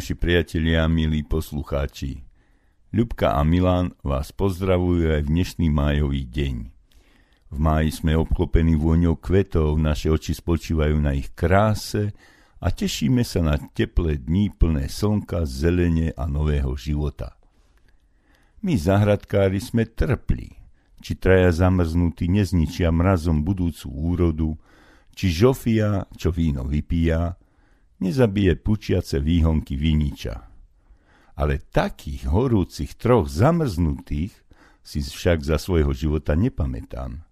naši priatelia, milí poslucháči. Ľubka a Milan vás pozdravujú aj v dnešný májový deň. V máji sme obklopení vôňou kvetov, naše oči spočívajú na ich kráse a tešíme sa na teplé dní plné slnka, zelene a nového života. My zahradkári sme trpli, či traja zamrznutí nezničia mrazom budúcu úrodu, či žofia, čo víno vypíja, nezabije pučiace výhonky viniča. Ale takých horúcich troch zamrznutých si však za svojho života nepamätám.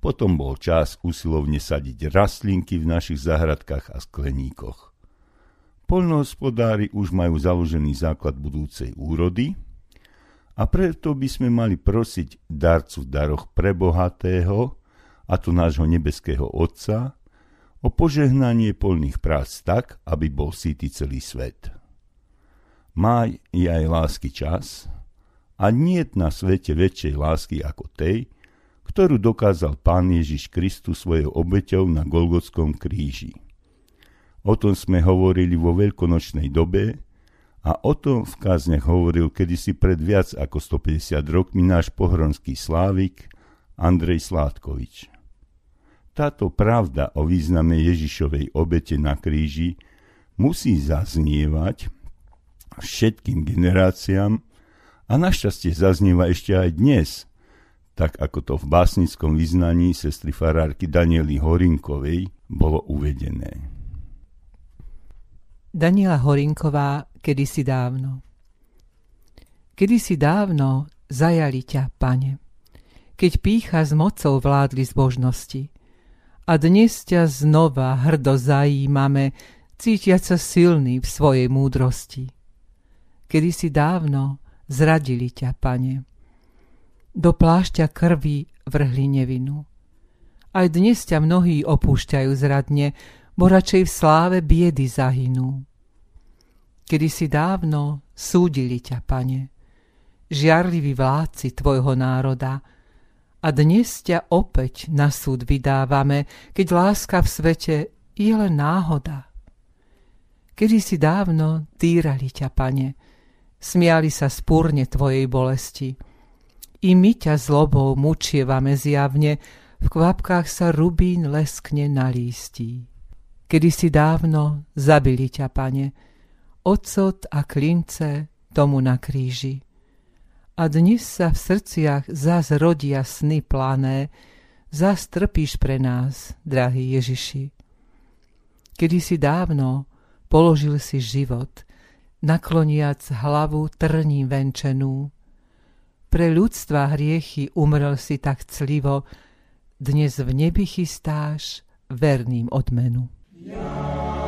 Potom bol čas usilovne sadiť rastlinky v našich zahradkách a skleníkoch. Polnohospodári už majú založený základ budúcej úrody a preto by sme mali prosiť darcu v daroch prebohatého, a to nášho nebeského Otca, o požehnanie polných prác tak, aby bol síty celý svet. Máj je aj lásky čas a nie na svete väčšej lásky ako tej, ktorú dokázal Pán Ježiš Kristus svojou obeťou na Golgotskom kríži. O tom sme hovorili vo veľkonočnej dobe a o tom v kázniach hovoril kedysi pred viac ako 150 rokmi náš pohronský slávik Andrej Sládkovič. Táto pravda o význame Ježišovej obete na kríži musí zaznievať všetkým generáciám a našťastie zaznieva ešte aj dnes, tak ako to v básnickom vyznaní sestry farárky Daniely Horinkovej bolo uvedené. Daniela Horinková kedysi dávno. Kedysi dávno zajali ťa, pane, keď pícha s mocou vládli zbožnosti – a dnes ťa znova hrdo zajímame, cítiať sa silný v svojej múdrosti. Kedy si dávno zradili ťa, pane. Do plášťa krvi vrhli nevinu. Aj dnes ťa mnohí opúšťajú zradne, bo radšej v sláve biedy zahynú. Kedy si dávno súdili ťa, pane, žiarliví vládci tvojho národa, a dnes ťa opäť na súd vydávame, keď láska v svete je len náhoda. Kedy si dávno týrali ťa, pane, smiali sa spúrne tvojej bolesti. I my ťa zlobou mučievame zjavne, v kvapkách sa rubín leskne na lístí. Kedy si dávno zabili ťa, pane, ocot a klince tomu na kríži a dnes sa v srdciach zas rodia sny plané, zas trpíš pre nás, drahý Ježiši. Kedy si dávno položil si život, nakloniac hlavu trním venčenú. Pre ľudstva hriechy umrel si tak clivo, dnes v nebi chystáš verným odmenu. Ja.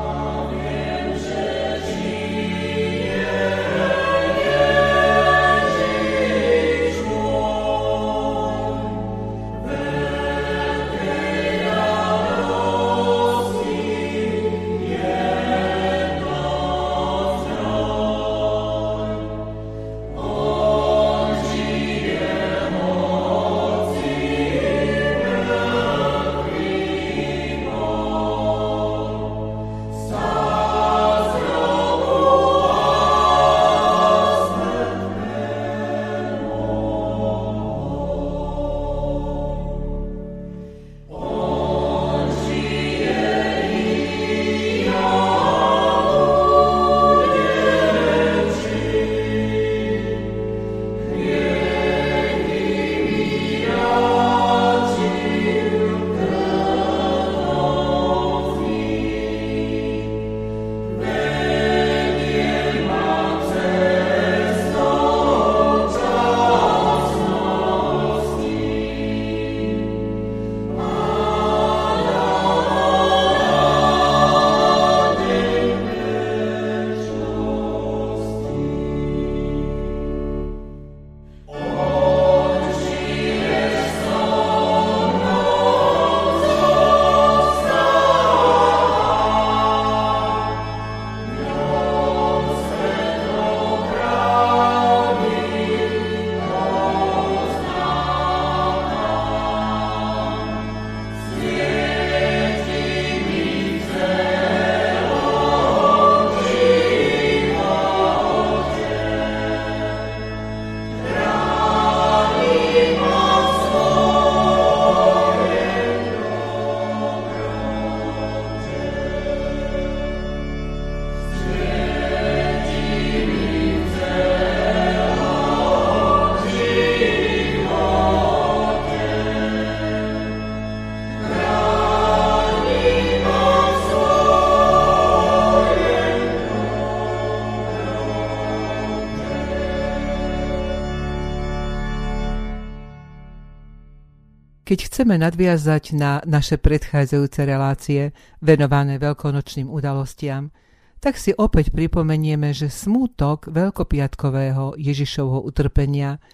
Keď chceme nadviazať na naše predchádzajúce relácie venované veľkonočným udalostiam, tak si opäť pripomenieme, že smútok veľkopiatkového Ježišovho utrpenia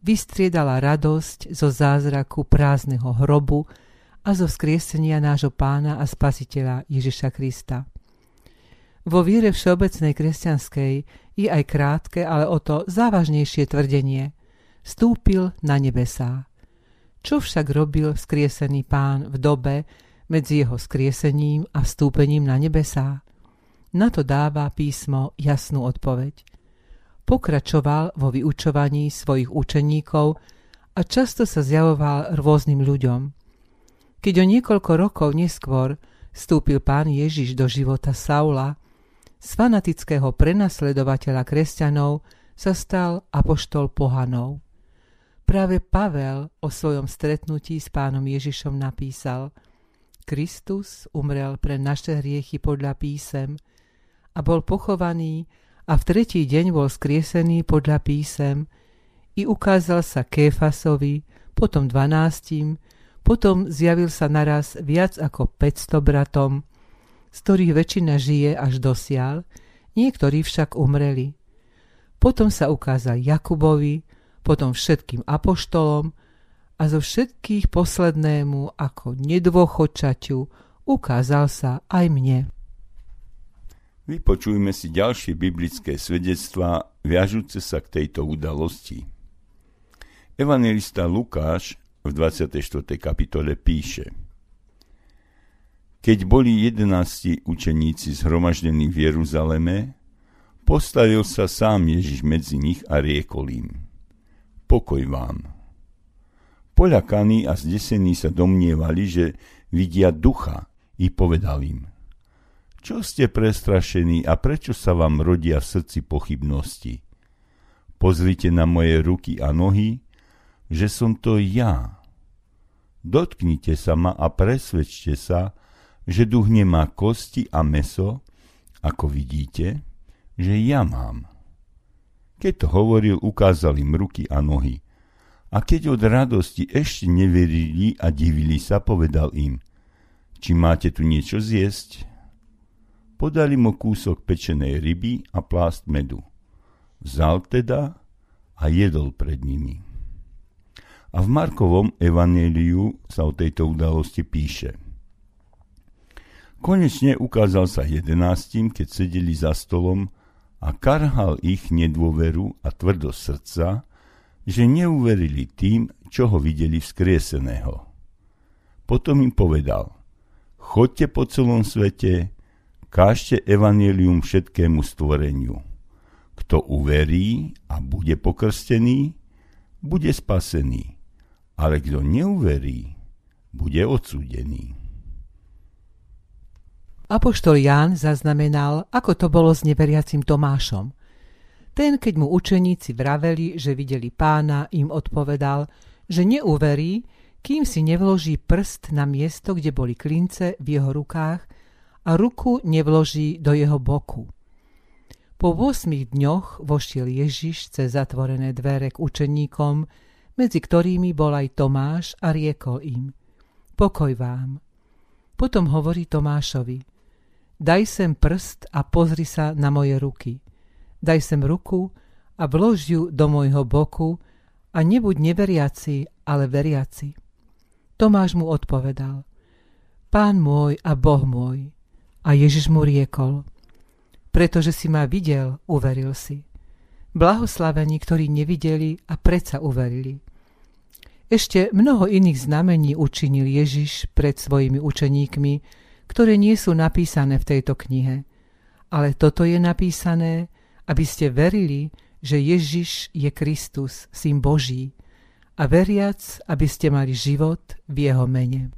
vystriedala radosť zo zázraku prázdneho hrobu a zo vzkriesenia nášho pána a spasiteľa Ježiša Krista. Vo víre všeobecnej kresťanskej je aj krátke, ale o to závažnejšie tvrdenie. Stúpil na nebesá. Čo však robil vzkriesený pán v dobe medzi jeho skriesením a vstúpením na nebesá? Na to dáva písmo jasnú odpoveď. Pokračoval vo vyučovaní svojich učeníkov a často sa zjavoval rôznym ľuďom. Keď o niekoľko rokov neskôr vstúpil pán Ježiš do života Saula, z fanatického prenasledovateľa kresťanov sa stal apoštol pohanov. Práve Pavel o svojom stretnutí s pánom Ježišom napísal Kristus umrel pre naše hriechy podľa písem, a bol pochovaný a v tretí deň bol skriesený podľa písem i ukázal sa Kéfasovi, potom dvanáctim, potom zjavil sa naraz viac ako 500 bratom, z ktorých väčšina žije až dosiaľ, niektorí však umreli. Potom sa ukázal Jakubovi, potom všetkým apoštolom a zo všetkých poslednému ako nedôchodčaťu ukázal sa aj mne. Vypočujme si ďalšie biblické svedectvá viažúce sa k tejto udalosti. Evangelista Lukáš v 24. kapitole píše Keď boli jedenácti učeníci zhromaždení v Jeruzaleme, postavil sa sám Ježiš medzi nich a riekol im Pokoj vám. Poľakaní a zdesení sa domnievali, že vidia ducha i povedal im – čo ste prestrašení a prečo sa vám rodia v srdci pochybnosti? Pozrite na moje ruky a nohy, že som to ja. Dotknite sa ma a presvedčte sa, že duch nemá kosti a meso, ako vidíte, že ja mám. Keď to hovoril, ukázal im ruky a nohy. A keď od radosti ešte neverili a divili sa, povedal im, či máte tu niečo zjesť? Podali mu kúsok pečenej ryby a plást medu. Vzal teda a jedol pred nimi. A v Markovom evaníliu sa o tejto udalosti píše. Konečne ukázal sa jedenáctim, keď sedeli za stolom a karhal ich nedôveru a tvrdosť srdca, že neuverili tým, čo ho videli vzkrieseného. Potom im povedal, chodte po celom svete kážte evanelium všetkému stvoreniu. Kto uverí a bude pokrstený, bude spasený, ale kto neuverí, bude odsúdený. Apoštol Ján zaznamenal, ako to bolo s neveriacim Tomášom. Ten, keď mu učeníci vraveli, že videli pána, im odpovedal, že neuverí, kým si nevloží prst na miesto, kde boli klince v jeho rukách a ruku nevloží do jeho boku. Po 8 dňoch vošiel Ježiš cez zatvorené dvere k učeníkom, medzi ktorými bol aj Tomáš a riekol im Pokoj vám. Potom hovorí Tomášovi Daj sem prst a pozri sa na moje ruky. Daj sem ruku a vlož ju do môjho boku a nebuď neveriaci, ale veriaci. Tomáš mu odpovedal Pán môj a Boh môj. A Ježiš mu riekol, pretože si ma videl, uveril si. Blahoslavení, ktorí nevideli a predsa uverili. Ešte mnoho iných znamení učinil Ježiš pred svojimi učeníkmi, ktoré nie sú napísané v tejto knihe. Ale toto je napísané, aby ste verili, že Ježiš je Kristus, Syn Boží, a veriac, aby ste mali život v Jeho mene.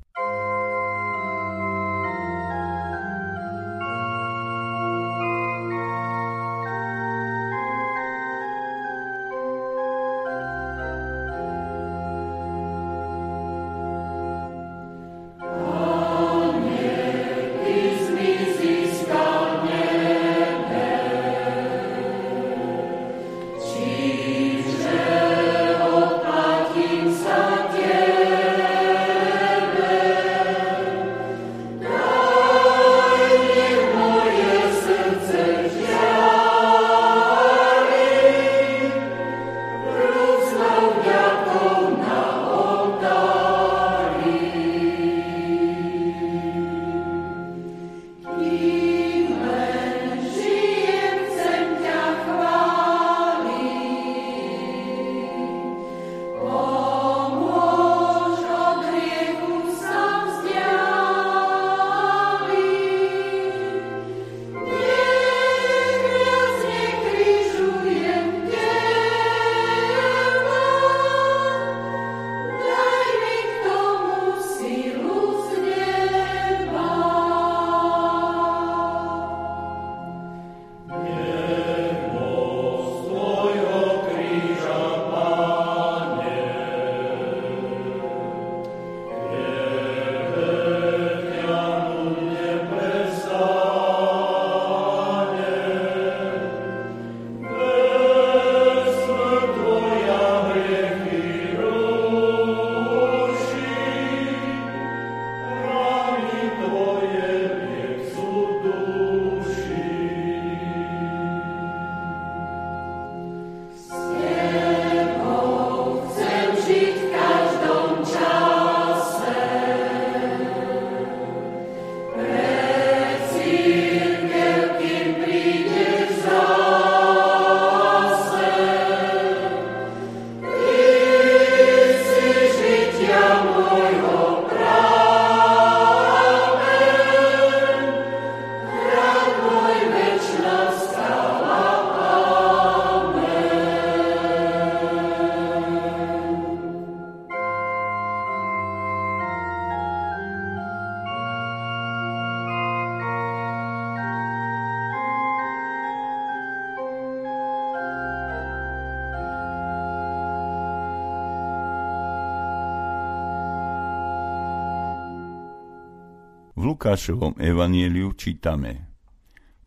Lukášovom evanieliu čítame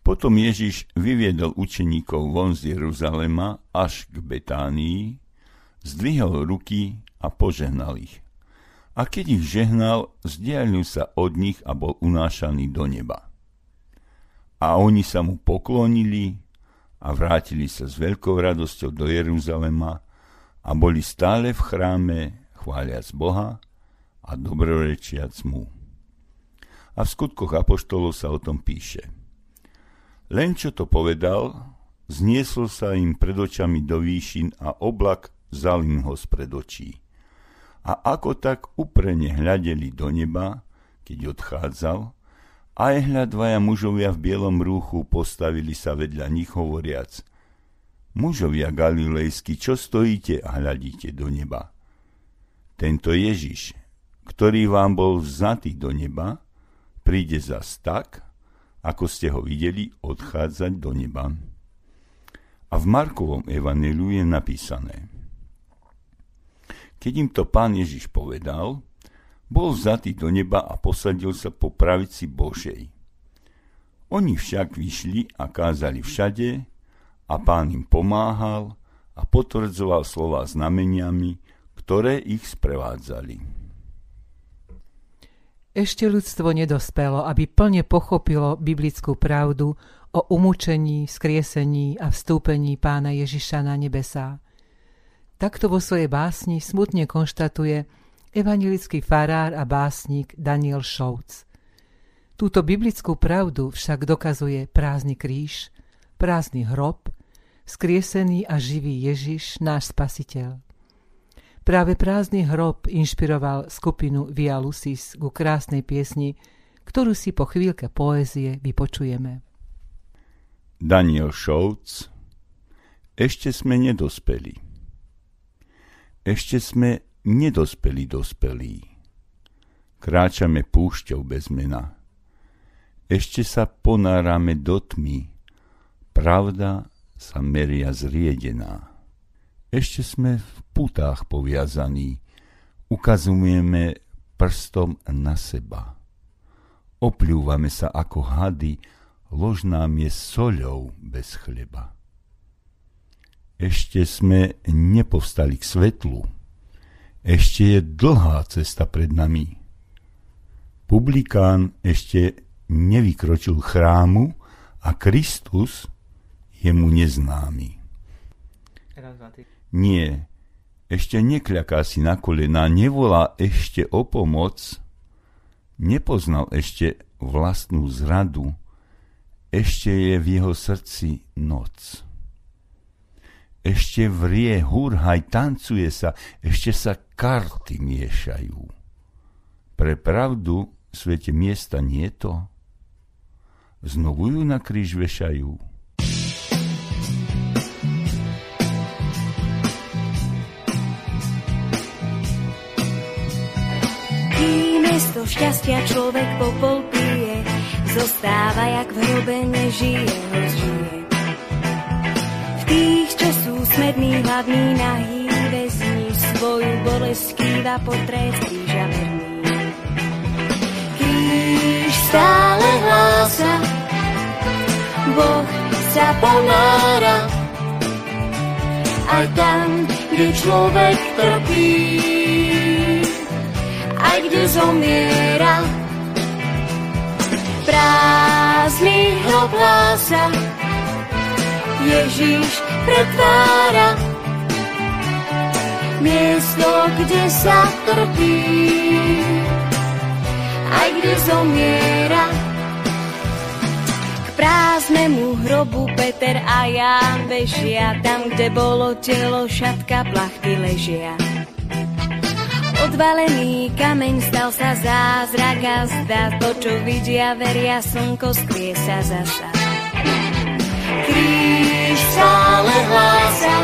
Potom Ježiš vyviedol učeníkov von z Jeruzalema až k Betánii, zdvihol ruky a požehnal ich. A keď ich žehnal, vzdialil sa od nich a bol unášaný do neba. A oni sa mu poklonili a vrátili sa s veľkou radosťou do Jeruzalema a boli stále v chráme, chváliac Boha a dobrorečiac mu a v skutkoch apoštolov sa o tom píše. Len čo to povedal, zniesol sa im pred očami do výšin a oblak vzal im ho spred očí. A ako tak uprene hľadeli do neba, keď odchádzal, aj hľad dvaja mužovia v bielom rúchu postavili sa vedľa nich hovoriac Mužovia galilejskí, čo stojíte a hľadíte do neba? Tento Ježiš, ktorý vám bol vzatý do neba, príde zas tak, ako ste ho videli odchádzať do neba. A v Markovom evaneliu je napísané. Keď im to pán Ježiš povedal, bol vzatý do neba a posadil sa po pravici Božej. Oni však vyšli a kázali všade a pán im pomáhal a potvrdzoval slova znameniami, ktoré ich sprevádzali. Ešte ľudstvo nedospelo, aby plne pochopilo biblickú pravdu o umúčení, skriesení a vstúpení pána Ježiša na nebesá. Takto vo svojej básni smutne konštatuje evangelický farár a básnik Daniel Šouc. Túto biblickú pravdu však dokazuje prázdny kríž, prázdny hrob, skriesený a živý Ježiš, náš spasiteľ. Práve prázdny hrob inšpiroval skupinu Via Lucis ku krásnej piesni, ktorú si po chvíľke poézie vypočujeme. Daniel Šouc Ešte sme nedospeli. Ešte sme nedospeli dospelí. Kráčame púšťou bez mena. Ešte sa ponárame do tmy. Pravda sa meria zriedená. Ešte sme v putách poviazaní, ukazujeme prstom na seba. Opľúvame sa ako hady, lož nám je soľou bez chleba. Ešte sme nepovstali k svetlu, ešte je dlhá cesta pred nami. Publikán ešte nevykročil chrámu a Kristus je mu neznámy. Nie, ešte nekľaká si na kolena, nevolá ešte o pomoc, nepoznal ešte vlastnú zradu, ešte je v jeho srdci noc. Ešte vrie, hurhaj, tancuje sa, ešte sa karty miešajú. Pre pravdu svete miesta nie to. Znovu ju na kríž vešajú Miesto šťastia človek popol pije, zostáva jak v hrobe nežije, rozžije. V tých, čo sú smední, hlavní, nahý, väzni, svoju bolesť skýva portrét kríža verný. Kríž stále hlása, Boh sa ponára, aj tam, kde človek trpí aj kde zomiera. Prázdny hrob hlása, Ježíš pretvára miesto, kde sa trpí, aj kde zomiera. K prázdnemu hrobu Peter a Ján bežia, tam, kde bolo telo, šatka, plachty ležia. Odvalený kameň stal sa zázrak a zdá to, čo vidia, veria, slnko skrie sa zasa. Kríž stále hlása,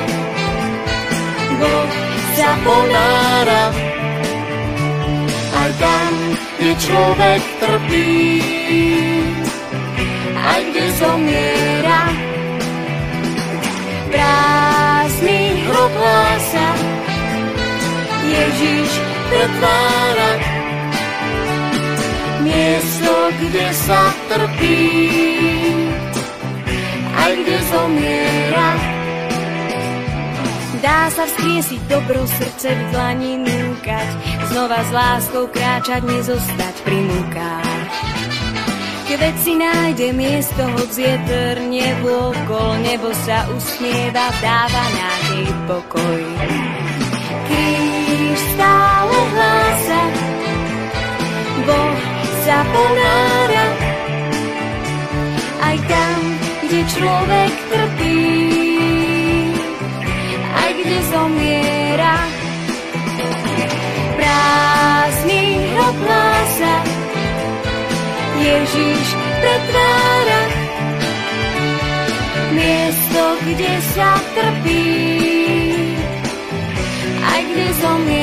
Boh sa ponára, aj tam, kde človek trpí, aj kde zomiera. Prázdny hrob hlása, Ježiš pretvára miesto, kde sa trpí, aj kde zomiera. Dá sa vzkriesiť dobro srdce v dlani núkať, znova s láskou kráčať, nezostať pri múkách. Keď si nájde miesto, hoď vietor nevôkol, nebo sa usmieva, dáva nádej pokoj. Kríž Boh sa ponára, aj tam, kde človek trpí, aj kde zomiera. Prázdny hrob hlása, Ježíš pretvára miesto, kde sa trpí, aj kde zomiera.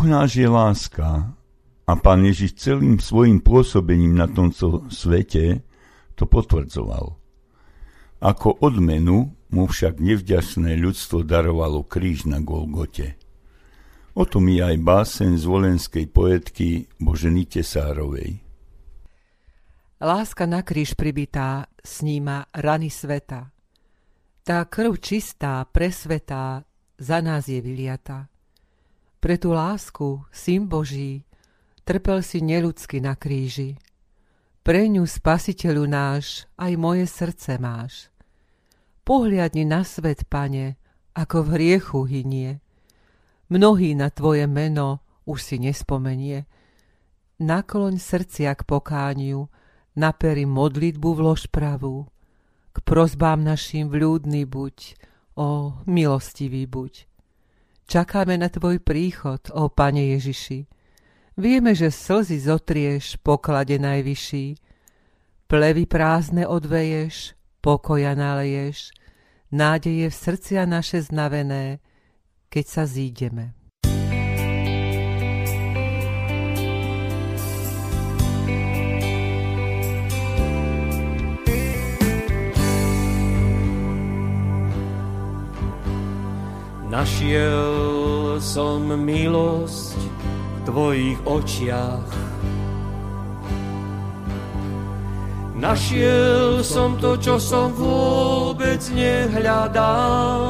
Boh náš je láska a Pán Ježiš celým svojim pôsobením na tomto svete to potvrdzoval. Ako odmenu mu však nevďačné ľudstvo darovalo kríž na Golgote. O tom je aj básen z volenskej poetky Boženy Tesárovej. Láska na kríž pribitá sníma rany sveta. Tá krv čistá, presvetá, za nás je vyliata. Pre tú lásku, syn Boží, trpel si neludsky na kríži. Pre ňu, spasiteľu náš, aj moje srdce máš. Pohliadni na svet, pane, ako v hriechu hynie. Mnohý na tvoje meno už si nespomenie. Nakloň srdcia k pokániu, naperi modlitbu vlož pravú. K prozbám našim vľúdny buď, o milostivý buď. Čakáme na Tvoj príchod, ó Pane Ježiši. Vieme, že slzy zotrieš, poklade najvyšší. Plevy prázdne odveješ, pokoja naleješ, nádeje v srdcia naše znavené, keď sa zídeme. Našiel som milosť v tvojich očiach. Našiel som to, čo som vôbec nehľadal.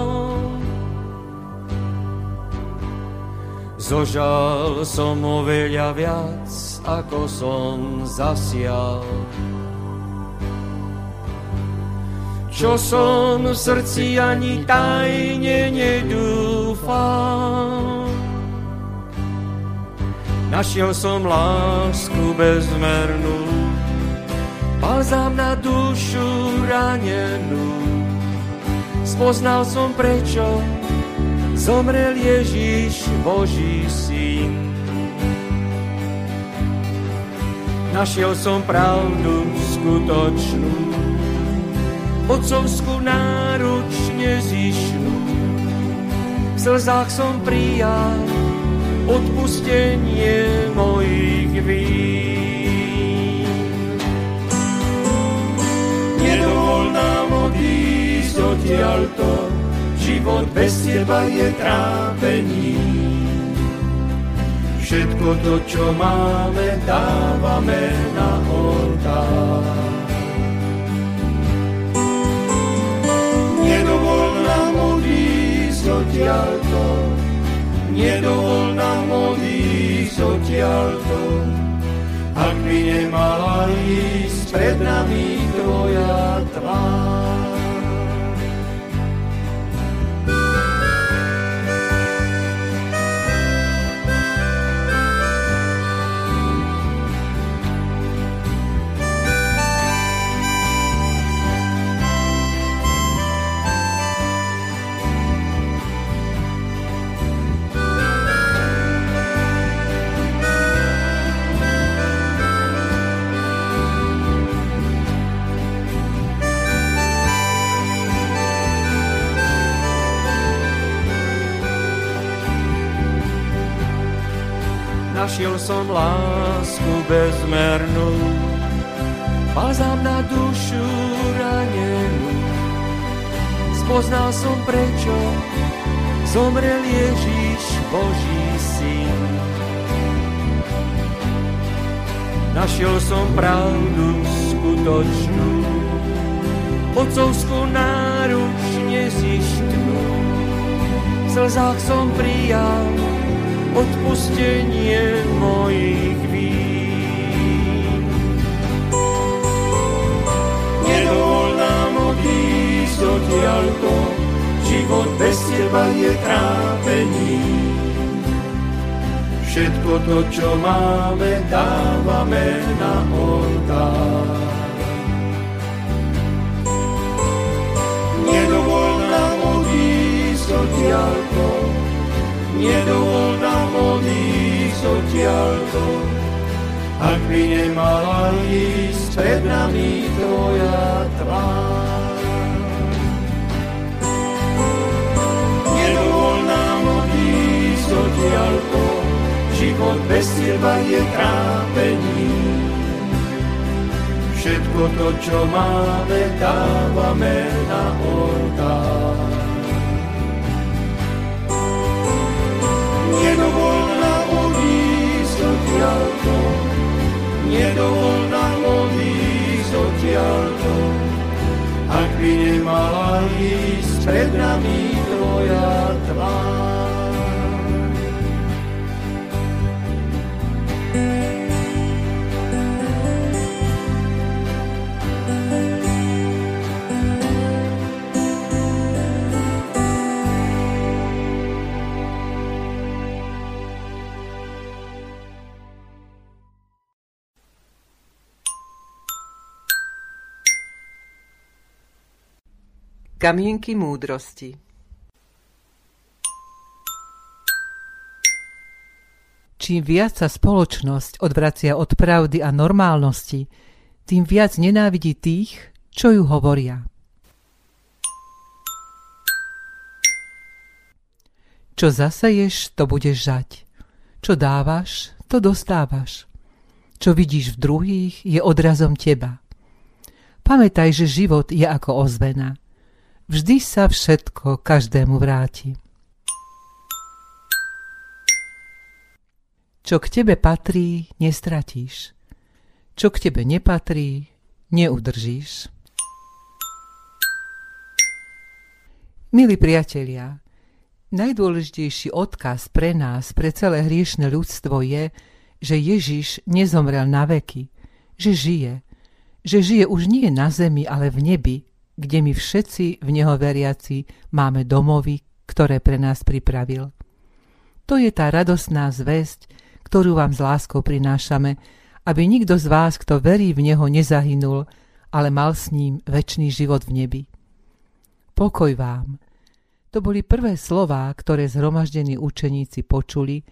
Zožal som oveľa viac, ako som zasial. Čo som v srdci ani tajne nedúfal. Našiel som lásku bezmernú, balzám na dušu ranenú. Spoznal som prečo zomrel Ježíš, Boží syn. Našiel som pravdu skutočnú, otcovskú náruč nezišnú. V slzách som prijal odpustenie mojich vín. Nedovol nám odísť odtiaľto, život bez teba je trápení. Všetko to, čo máme, dávame na oltár. Odtiaľto, nedovol nám odísť odtiaľto. Ak by nemala ísť pred nami tvoja tvár. Našiel som lásku bezmernú, balzám na dušu ranenú. Spoznal som prečo zomrel Ježíš Boží syn. Našiel som pravdu skutočnú, otcovskú náruč nezištnú. V slzách som prijal odpustenie mojich vín. Nedovol nám odísť odtiaľto, život bez teba je trápení. Všetko to, čo máme, dávame na oltár. Nedovol nám odísť odtiaľto, nedovol nám odísť odtiaľto, ak by nemala ísť pred nami tvoja tvár. Nedovol nám odísť odtiaľto, život bez teba je trápení. Všetko to, čo máme, dávame na oltár. By nemala ísť pred nami Kamienky múdrosti Čím viac sa spoločnosť odvracia od pravdy a normálnosti, tým viac nenávidí tých, čo ju hovoria. Čo zaseješ, to budeš žať. Čo dávaš, to dostávaš. Čo vidíš v druhých, je odrazom teba. Pamätaj, že život je ako ozvena – Vždy sa všetko každému vráti. Čo k tebe patrí, nestratíš. Čo k tebe nepatrí, neudržíš. Milí priatelia, najdôležitejší odkaz pre nás, pre celé hriešne ľudstvo je, že Ježiš nezomrel na veky, že žije, že žije už nie na zemi, ale v nebi, kde my všetci v Neho veriaci máme domovy, ktoré pre nás pripravil. To je tá radosná zväzť, ktorú vám s láskou prinášame, aby nikto z vás, kto verí v Neho, nezahynul, ale mal s ním väčší život v nebi. Pokoj vám. To boli prvé slová, ktoré zhromaždení učeníci počuli,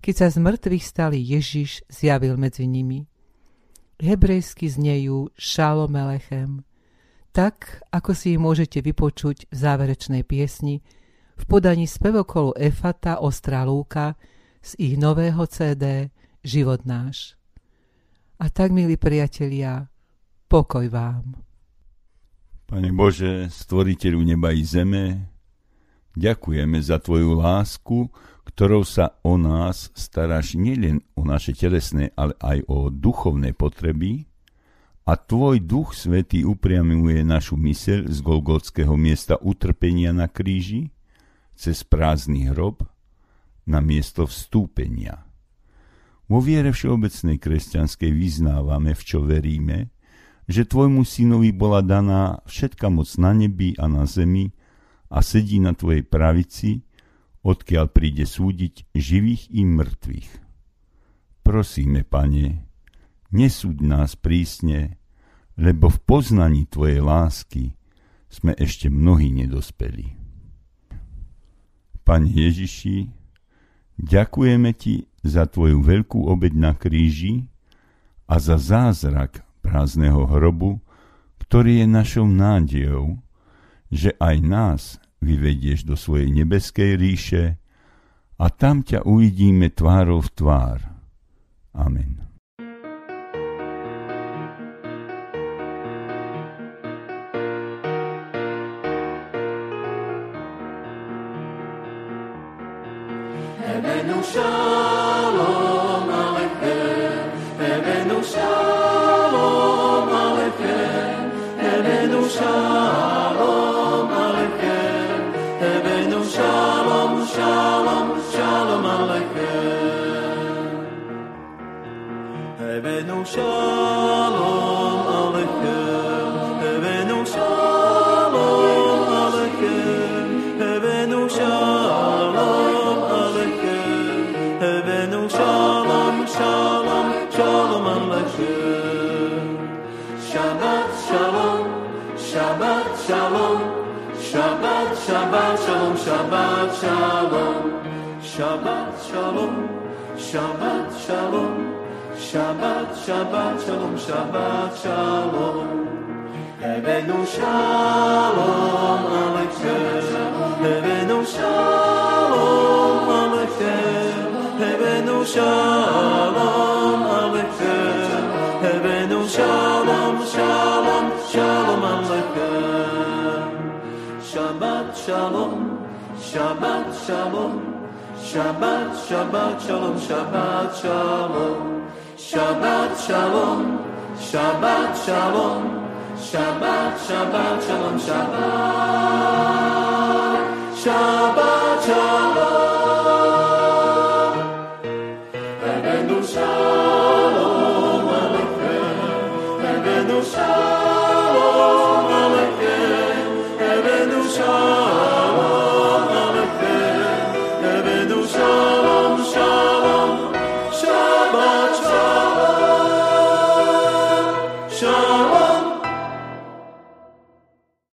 keď sa z mŕtvych stali Ježiš zjavil medzi nimi. Hebrejsky znejú Šalom Elechem, tak ako si ich môžete vypočuť v záverečnej piesni v podaní spevokolu Efata Ostrá Lúka z ich nového CD Život náš. A tak, milí priatelia, pokoj vám. Pane Bože, stvoriteľu neba i zeme, ďakujeme za Tvoju lásku, ktorou sa o nás staráš nielen o naše telesné, ale aj o duchovné potreby, a tvoj duch svetý upriamuje našu myseľ z Golgotského miesta utrpenia na kríži cez prázdny hrob na miesto vstúpenia. Vo viere všeobecnej kresťanskej vyznávame, v čo veríme, že tvojmu synovi bola daná všetka moc na nebi a na zemi a sedí na tvojej pravici, odkiaľ príde súdiť živých i mŕtvych. Prosíme, pane, nesúď nás prísne, lebo v poznaní Tvojej lásky sme ešte mnohí nedospeli. Pane Ježiši, ďakujeme Ti za Tvoju veľkú obeď na kríži a za zázrak prázdneho hrobu, ktorý je našou nádejou, že aj nás vyvedieš do svojej nebeskej ríše a tam ťa uvidíme tvárou v tvár Amen. Shabbat shalom, Shabbat shalom, Shabbat Shabbat shalom, Shabbat shalom. Hebenu shalom aleichem, Hebenu shalom aleichem, Hebenu shalom aleichem, Hebenu shalom, shalom, shalom aleichem. Shabbat shalom, Shabbat shalom, Shabbat Shabbat shalom, Shabbat shalom, Shabbat shalom, Shabbat shalom, Shabbat Shabbat shalom, Shabbat, Shabbat shalom.